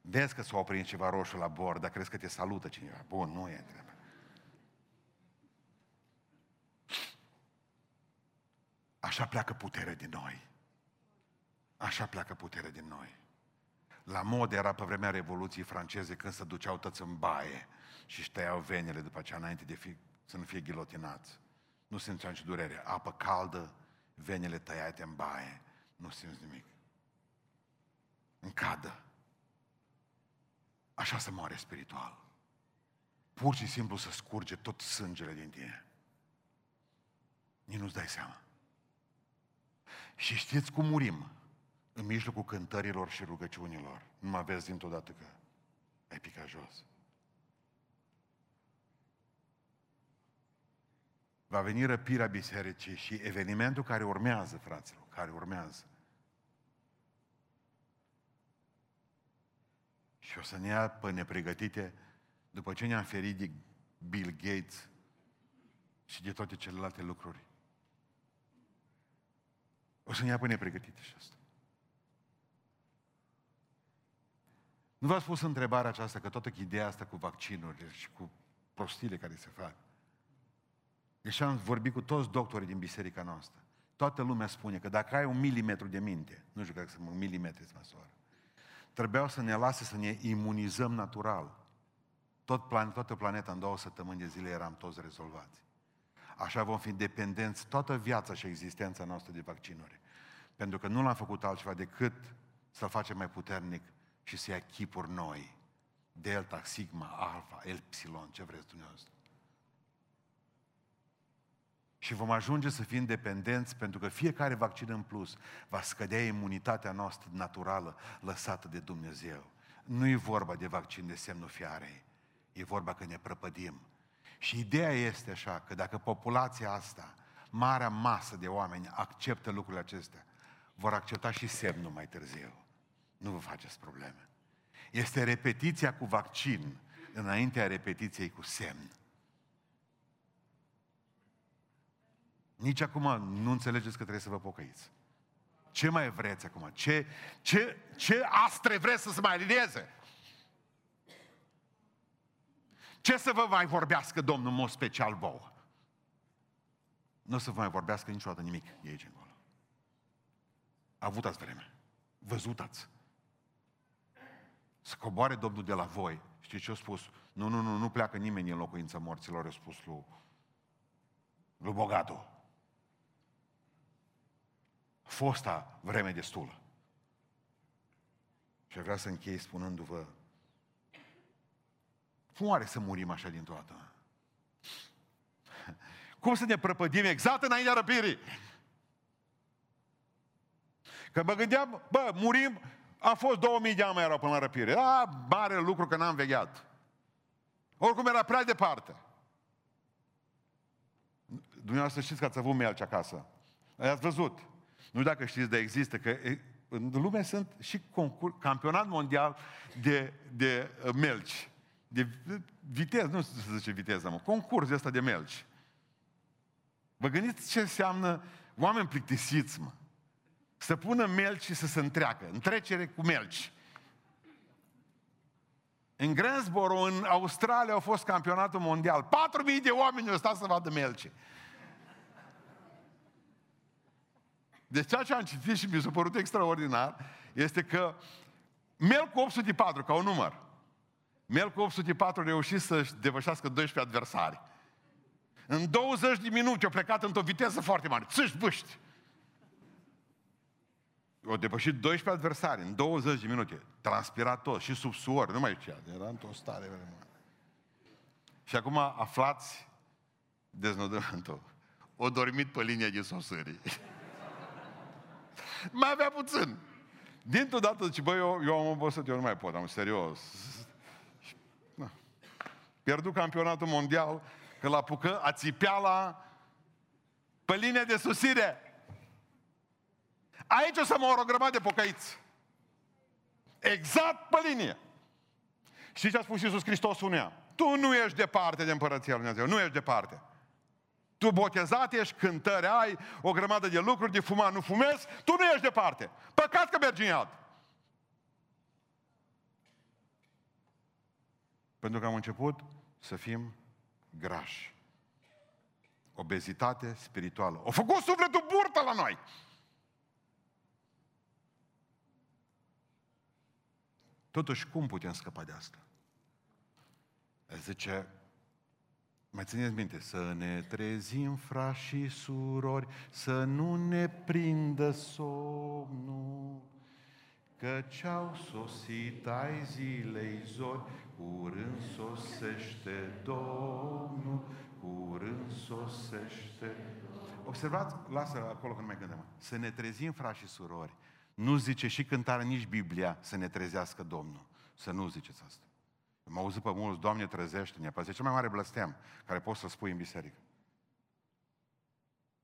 Vezi că s-a oprit ceva roșu la bord, dar crezi că te salută cineva. Bun, nu e treaba. Așa pleacă puterea din noi. Așa pleacă puterea din noi. La mod era pe vremea Revoluției franceze când se duceau toți în baie și își tăiau venele după aceea înainte de fi, să nu fie ghilotinați. Nu simțeau nici durere. Apă caldă, venele tăiate în baie, nu simți nimic. În cadă. Așa se moare spiritual. Pur și simplu să scurge tot sângele din tine. Nici nu-ți dai seama. Și știți cum murim? În mijlocul cântărilor și rugăciunilor. Nu mă vezi dintr-o dată că ai picat jos. Va veni răpirea bisericii și evenimentul care urmează, fraților, care urmează. Și o să ne ia pe nepregătite după ce ne-am ferit de Bill Gates și de toate celelalte lucruri. O să ne ia pe nepregătite și asta. Nu v-ați spus întrebarea aceasta că toată ideea asta cu vaccinuri și cu prostile care se fac. Deci am vorbit cu toți doctorii din biserica noastră. Toată lumea spune că dacă ai un milimetru de minte, nu știu dacă sunt un milimetru să măsoară, trebuiau să ne lase să ne imunizăm natural. Tot plan, toată planeta în două săptămâni de zile eram toți rezolvați. Așa vom fi dependenți toată viața și existența noastră de vaccinuri. Pentru că nu l-am făcut altceva decât să-l facem mai puternic și să ia chipuri noi. Delta, Sigma, Alpha, Epsilon, ce vreți dumneavoastră. Și vom ajunge să fim dependenți pentru că fiecare vaccin în plus va scădea imunitatea noastră naturală lăsată de Dumnezeu. Nu e vorba de vaccin de semnul fiarei, e vorba că ne prăpădim. Și ideea este așa, că dacă populația asta, marea masă de oameni acceptă lucrurile acestea, vor accepta și semnul mai târziu. Nu vă faceți probleme. Este repetiția cu vaccin înaintea repetiției cu semn. Nici acum nu înțelegeți că trebuie să vă pocăiți. Ce mai vreți acum? Ce, ce, ce astre vreți să se mai alinieze? Ce să vă mai vorbească Domnul mod special vouă? Nu o să vă mai vorbească niciodată nimic de aici încolo. Avutați vreme. Văzutați. Să coboare Domnul de la voi. Știți ce a spus? Nu, nu, nu, nu pleacă nimeni în locuința morților, a spus lui, lui bogatul fosta vreme destulă. Și vrea să închei spunându-vă, cum oare să murim așa din toată? [laughs] Cum să ne prăpădim exact înaintea răpirii? Că mă gândeam, bă, murim, a fost 2000 de ani mai erau până la răpire. A, mare lucru că n-am vegheat. Oricum era prea departe. Dumneavoastră știți că ați avut melci acasă. Ați văzut. Nu dacă știți, dar există, că în lume sunt și concurs, campionat mondial de, de uh, melci. De viteză, nu știu să zice viteză, mă, concurs de ăsta de melci. Vă gândiți ce înseamnă oameni plictisiți, mă. Să pună melci și să se întreacă. Întrecere cu melci. În Greensboro, în Australia, a fost campionatul mondial. 4.000 de oameni au stat să vadă melci. Deci ceea ce am citit și mi s-a părut extraordinar este că Mel cu 804, ca un număr, Mel cu 804 a reușit să-și depășească 12 adversari. În 20 de minute au plecat într-o viteză foarte mare. Țâști, bâști. Au depășit 12 adversari în 20 de minute. Transpirat tot și sub suor, nu mai știa, era într-o stare. Și acum aflați deznodământul. O dormit pe linia de sosării. [laughs] mai avea puțin. Dintr-o dată zice, băi, eu, eu am obosit, eu nu mai pot, am serios. Na. Pierdut campionatul mondial, că l apucă a țipeala pe linia de susire. Aici o să mă o grămadă de pocăiți. Exact pe linie. Și ce a spus Iisus Hristos unuia? Tu nu ești departe de Împărăția Lui Dumnezeu, nu ești departe. Tu botezat ești, cântări ai, o grămadă de lucruri, de fumat nu fumezi, tu nu ești departe. Păcat că mergi în iad. Pentru că am început să fim grași. Obezitate spirituală. O făcut sufletul burtă la noi. Totuși, cum putem scăpa de asta? El zice, mai țineți minte, să ne trezim, frați și surori, să nu ne prindă somnul, Căci au sosit ai zilei zori, curând sosește Domnul, curând sosește. Observați, lasă acolo că nu mai cântăm. Să ne trezim, frați și surori. Nu zice și cântarea, nici Biblia să ne trezească Domnul. Să nu ziceți asta. Am auzit pe mulți, Doamne, trezește-ne. Păi cel mai mare blăstem care poți să spui în biserică.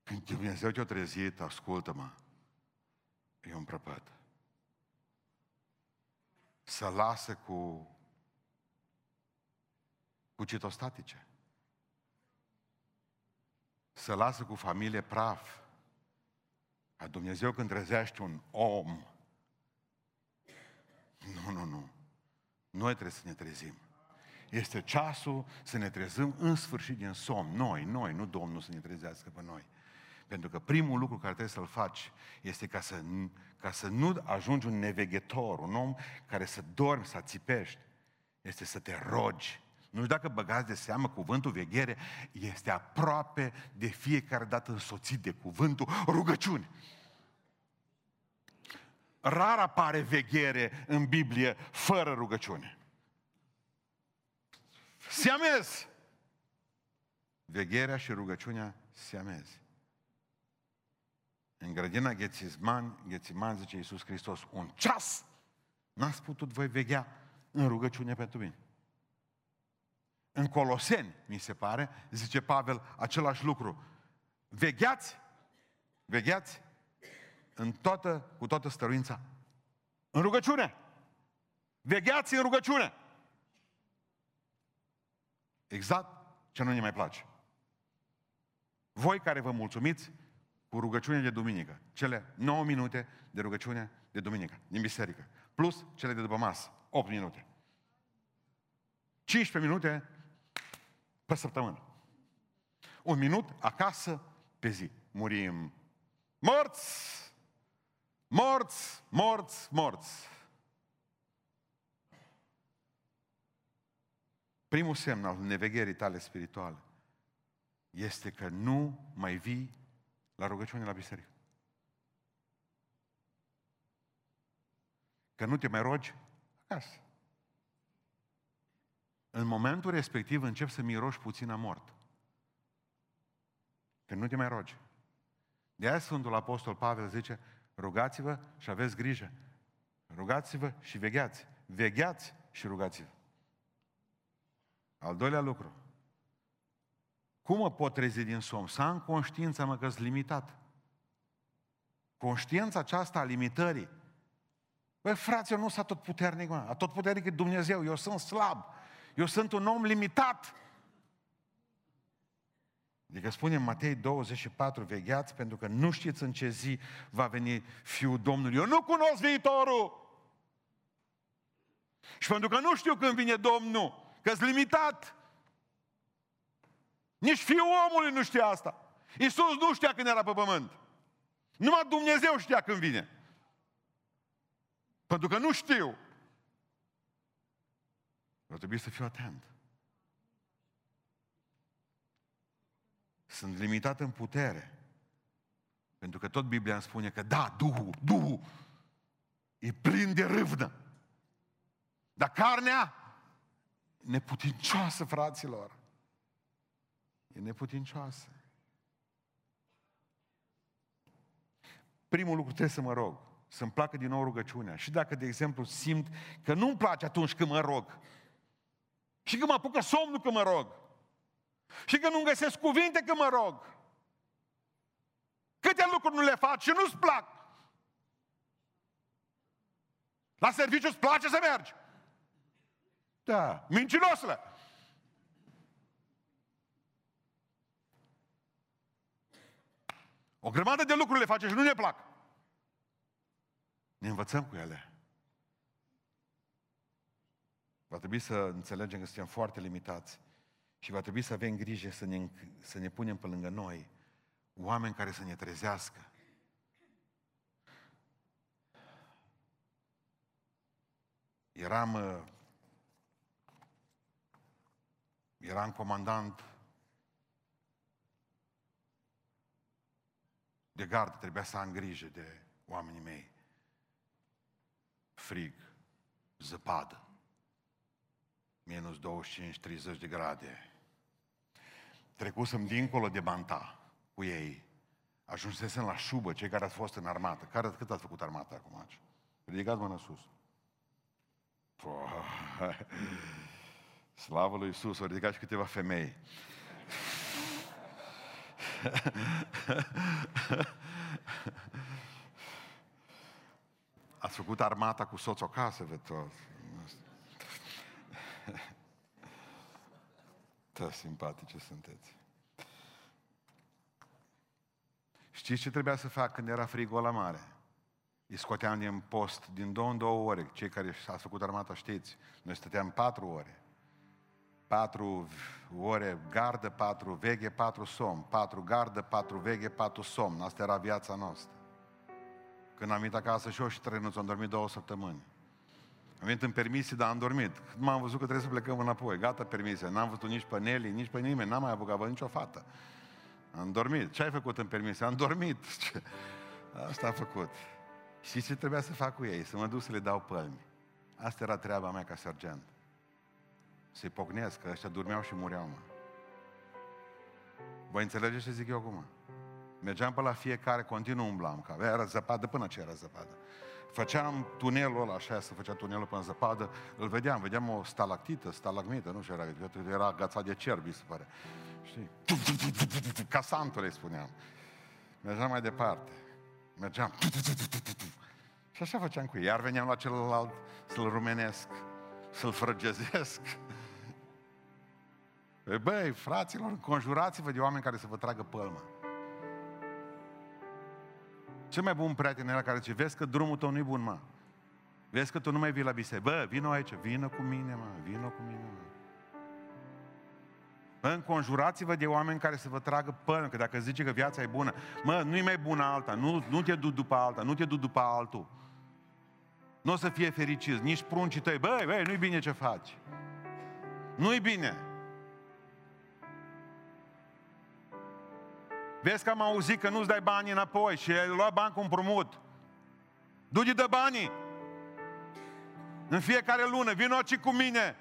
Când Dumnezeu te-a trezit, ascultă-mă. E un prăpăt. Să lasă cu cu citostatice. Să lasă cu familie praf. A Dumnezeu când trezește un om, nu, nu, nu. Noi trebuie să ne trezim. Este ceasul să ne trezim în sfârșit din somn. Noi, noi, nu Domnul să ne trezească pe noi. Pentru că primul lucru care trebuie să-l faci este ca să, ca să nu ajungi un neveghetor, un om care să dormi, să țipești, este să te rogi. Nu știu dacă băgați de seamă, cuvântul veghere este aproape de fiecare dată însoțit de cuvântul rugăciune. Rar apare veghere în Biblie fără rugăciune. Siamez! Vegherea și rugăciunea siamezi. În grădina Ghețisman, Ghețiman, zice Iisus Hristos, un ceas n-ați putut voi veghea în rugăciune pentru mine. În Coloseni, mi se pare, zice Pavel același lucru. Vegheați, vegheați în toată, cu toată stăruința. În rugăciune. Vegheați în rugăciune. Exact ce nu ne mai place. Voi care vă mulțumiți cu rugăciune de duminică, cele 9 minute de rugăciune de duminică, din biserică, plus cele de după masă, 8 minute. 15 minute pe săptămână. Un minut acasă pe zi. Murim morți! Morți, morți, morți. Primul semn al nevegherii tale spirituale este că nu mai vii la rugăciune la biserică. Că nu te mai rogi acasă. În momentul respectiv încep să miroși puțin a mort. Că nu te mai rogi. De aia Sfântul Apostol Pavel zice, Rugați-vă și aveți grijă. Rugați-vă și vegheați. Vegheați și rugați-vă. Al doilea lucru. Cum mă pot trezi din somn? Să am conștiința mă că limitat. Conștiința aceasta a limitării. Băi, frate, eu nu sunt tot puternic, mă. Tot puternic e Dumnezeu. Eu sunt slab. Eu sunt un om limitat. Adică spune în Matei 24, vegheați pentru că nu știți în ce zi va veni Fiul Domnului. Eu nu cunosc viitorul. Și pentru că nu știu când vine Domnul, că sunt limitat. Nici Fiul omului nu știa asta. Iisus nu știa când era pe pământ. Numai Dumnezeu știa când vine. Pentru că nu știu. Ar trebui să fiu atent. Sunt limitat în putere. Pentru că tot Biblia îmi spune că da, Duhul, Duhul e plin de râvnă. Dar carnea, neputincioasă, fraților. E neputincioasă. Primul lucru trebuie să mă rog. Să-mi placă din nou rugăciunea. Și dacă, de exemplu, simt că nu-mi place atunci când mă rog. Și că mă apucă somnul când mă rog. Și că nu găsesc cuvinte când mă rog. Câte lucruri nu le fac și nu-ți plac. La serviciu îți place să mergi. Da, mincinosule. O grămadă de lucruri le face și nu ne plac. Ne învățăm cu ele. Va trebui să înțelegem că suntem foarte limitați și va trebui să avem grijă să ne, să ne punem pe lângă noi oameni care să ne trezească. Eram, uh, eram comandant de gardă, trebuia să am grijă de oamenii mei. Frig, zăpadă, minus 25-30 de grade. Trecusem dincolo de Banta cu ei. Ajunsesem la șubă, cei care ați fost în armată. Care, cât ați făcut armata acum? Ridicați mâna sus. Păi, slavă lui Iisus, au ridicat și câteva femei. Ați făcut armata cu soțul acasă, vă toți. Da, simpatice sunteți. Știți ce trebuia să fac când era frigul la mare? Îi scoteam din post din două în două ore. Cei care s-au făcut armata știți. Noi stăteam patru ore. Patru ore gardă, patru veghe, patru somn. Patru gardă, patru veghe, patru somn. Asta era viața noastră. Când am venit acasă și eu și trăinuț, am dormit două săptămâni. Am venit în permisie, dar am dormit. Când m-am văzut că trebuie să plecăm înapoi, gata permisie. N-am văzut nici pe Nelly, nici pe nimeni, n-am mai apucat văd nicio fată. Am dormit. Ce ai făcut în permisie? Am dormit. [laughs] Asta a făcut. Și ce trebuia să fac cu ei? Să mă duc să le dau pălmi. Asta era treaba mea ca sergent. Să-i pocnesc, că ăștia dormeau și mureau, mă. Voi înțelegeți ce zic eu acum? Mergeam pe la fiecare, continuu umblam, că era zăpadă până ce era zăpadă. Făceam tunelul ăla, așa să făcea tunelul până în zăpadă, îl vedeam, vedeam o stalactită, stalagmită, nu știu, era, era gața de cerbi, se pare. Știi? Casantul îi spuneam. Mergeam mai departe. Mergeam. Și așa făceam cu ei. Iar veneam la celălalt să-l rumenesc, să-l frăgezesc. Băi, fraților, înconjurați-vă de oameni care să vă tragă pălma. Cel mai bun prieten era care zice, vezi că drumul tău nu-i bun, mă. Vezi că tu nu mai vii la biserică. Bă, vină aici, vină cu mine, mă, vină cu mine, mă. Bă, înconjurați-vă de oameni care să vă tragă până, că dacă zice că viața e bună, mă, nu-i mai bună alta, nu, nu te du după alta, nu te du după altul. Nu o să fie fericit, nici pruncii tăi, băi, băi, nu-i bine ce faci. Nu-i bine. Vezi că am auzit că nu-ți dai bani înapoi și ai luat bani cu împrumut. Du-te de banii. În fiecare lună, vino și cu mine.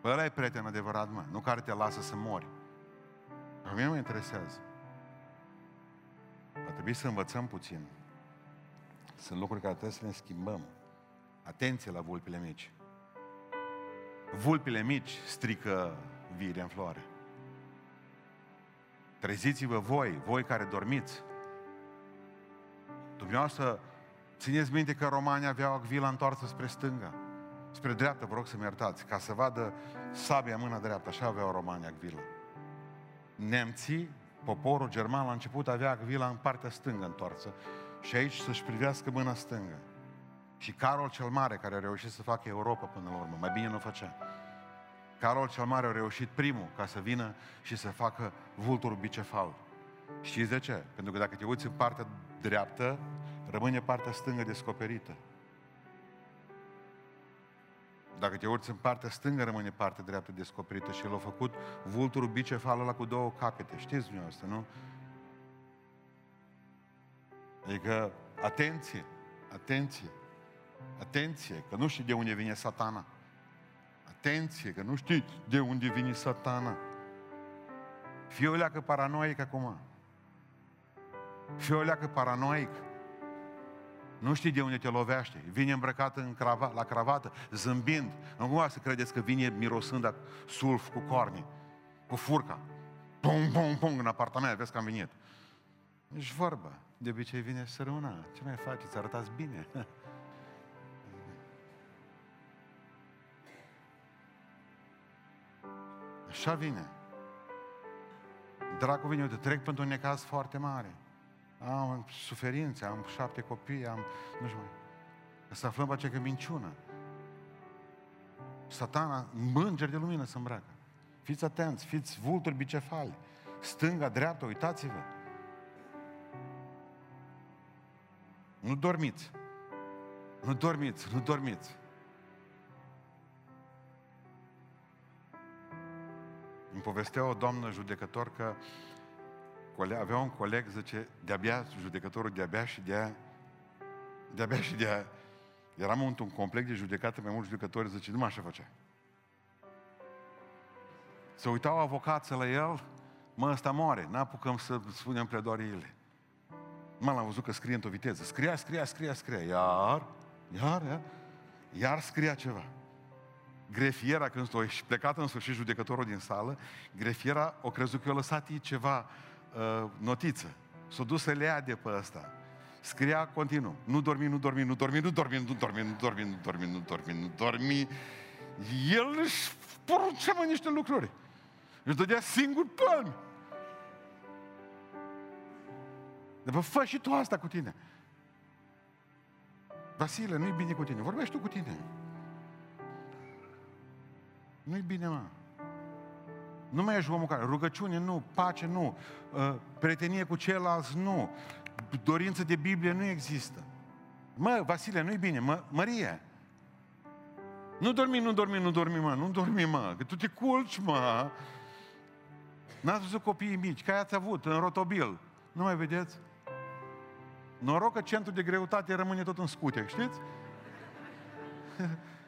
Bă, ăla e prieten adevărat, mă, nu care te lasă să mori. Pe mine mă interesează. Va trebui să învățăm puțin. Sunt lucruri care trebuie să ne schimbăm. Atenție la vulpile mici. Vulpile mici strică vire în floare. Treziți-vă voi, voi care dormiți. Dumneavoastră, țineți minte că România aveau acvila întoarsă spre stânga. Spre dreapta, vă rog să-mi iertați, ca să vadă sabia mâna dreaptă, așa aveau România acvila. Nemții, poporul german, la început avea acvila în partea stângă întoarsă și aici să-și privească mâna stângă. Și Carol cel Mare, care a reușit să facă Europa până la urmă, mai bine nu făcea. Carol cel Mare a reușit primul ca să vină și să facă vulturul bicefal. Știți de ce? Pentru că dacă te uiți în partea dreaptă, rămâne partea stângă descoperită. Dacă te uiți în partea stângă, rămâne partea dreaptă descoperită și el a făcut vulturul bicefal ăla cu două capete. Știți dumneavoastră, nu? Adică, atenție, atenție. Atenție, că nu știi de unde vine satana. Atenție, că nu știți de unde vine satana. Fii o leacă paranoic acum. Fii o leacă paranoic. Nu știi de unde te lovește. Vine îmbrăcat în crava, la cravată, zâmbind. Nu cumva să credeți că vine mirosând sulf cu corni, cu furca. Pum, pum, pum, în apartament, vezi că am venit. Nici vorbă. De obicei vine să rămână. Ce mai faceți? Arătați bine. [laughs] Așa vine. Dracu vine, uite, trec pentru un necaz foarte mare. Am suferințe, am șapte copii, am... Nu știu mai. Să aflăm pe aceea că minciună. Satana, mângeri de lumină să îmbracă. Fiți atenți, fiți vulturi bicefali. Stânga, dreapta, uitați-vă. Nu dormiți. Nu dormiți, nu dormiți. Îmi povestea o doamnă judecător că avea un coleg, zice, de-abia, judecătorul de-abia și de de-abia și de Eram într-un complex de judecată, mai mulți judecători, zice, nu așa făcea. Să uitau avocații la el, mă, ăsta moare, n-apucăm să spunem pledoariile. Mă, l-am văzut că scrie într-o viteză. Scria, scria, scria, scria. Iar, iar, iar, iar scria ceva. Grefiera, când s-a plecat în sfârșit judecătorul din sală, grefiera o crezut că i-a lăsat ceva uh, notiță. S-a dus să le ia de pe ăsta. Scria continuu. Nu dormi, nu dormi, nu dormi, nu dormi, nu dormi, nu dormi, nu dormi, nu dormi, nu dormi. El își poruncea mai niște lucruri. Își dădea singur palmi. De vă fă și tu asta cu tine. Vasile, nu-i bine cu tine. Vorbești tu cu tine. Nu-i bine, mă. Nu mai ești omul care, rugăciune nu, pace nu, uh, prietenie cu ceilalți nu, dorință de Biblie nu există. Mă, Vasile, nu-i bine, mă, Maria, nu dormi, nu dormi, nu dormi, mă, nu dormi, mă, că tu te culci, mă. N-ați văzut copiii mici, care ați avut în rotobil. Nu mai vedeți? Noroc că centrul de greutate rămâne tot în scute, știți? [laughs]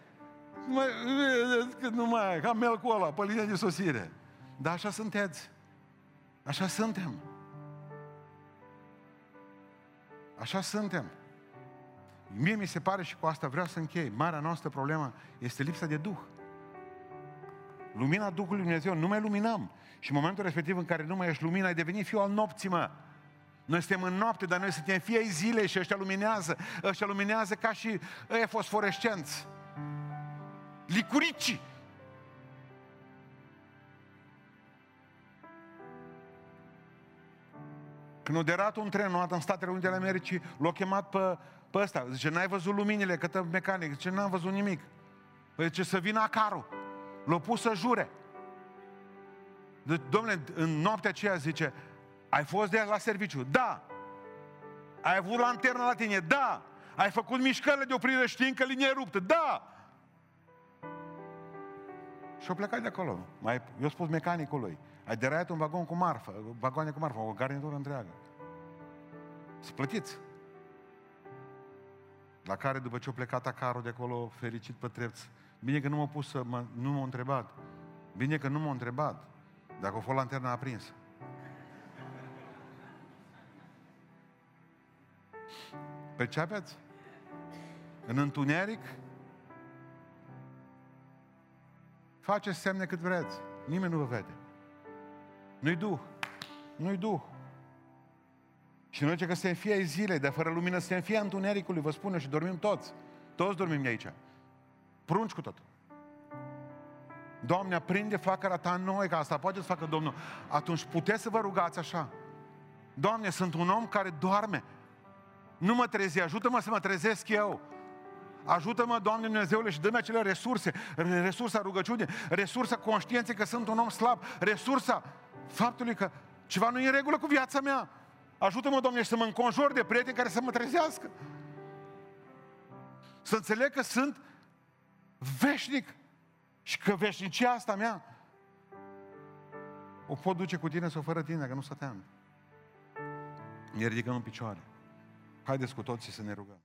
nu mai, vedeți că nu mai, ca melcul ăla, pe linia de sosire. Dar așa sunteți. Așa suntem. Așa suntem. Mie mi se pare și cu asta vreau să închei. Marea noastră problemă este lipsa de Duh. Lumina Duhului Dumnezeu, nu mai luminăm. Și în momentul respectiv în care nu mai ești lumina, ai devenit fiul al nopții, mă. Noi suntem în noapte, dar noi suntem fie zile și ăștia luminează. Ăștia luminează ca și ăia fosforescenți. Licurici. Când a derat un tren, în Statele Unite ale Americii, l-a chemat pe, pe ăsta. Zice, n-ai văzut luminile, cătă mecanic. Zice, n-am văzut nimic. Păi zice, să vină acarul. L-a pus să jure. Deci, domnule, în noaptea aceea zice, ai fost de la serviciu? Da. Ai avut lanternă la tine? Da. Ai făcut mișcările de oprire știind că linia e ruptă? Da. Și au plecat de acolo. Mai, eu spus mecanicului, ai deraiat un vagon cu marfă, vagoane cu marfă, o garnitură întreagă. Să plătiți. La care, după ce a plecat acarul de acolo, fericit pe trepți, bine că nu m-a pus să mă, nu m-a întrebat. Bine că nu m-a întrebat dacă a fost lanterna aprinsă. Percepeți? În întuneric, faceți semne cât vreți. Nimeni nu vă vede. Nu-i Duh. Nu-i Duh. Și noi ce că suntem fie zile, de fără lumină, suntem fie întunericului, vă spun și dormim toți. Toți dormim de aici. Prunci cu tot. Doamne, aprinde flacăra ta în noi, ca asta poate să facă Domnul. Atunci puteți să vă rugați așa. Doamne, sunt un om care doarme. Nu mă trezi, ajută-mă să mă trezesc eu. Ajută-mă, Doamne Dumnezeule, și dă-mi acele resurse, resursa rugăciune, resursa conștiinței că sunt un om slab, resursa faptului că ceva nu e în regulă cu viața mea. Ajută-mă, Doamne, să mă înconjor de prieteni care să mă trezească. Să înțeleg că sunt veșnic și că veșnicia asta mea o pot duce cu tine sau fără tine, că nu stăteam. Ne ridicăm în picioare. Haideți cu toții să ne rugăm.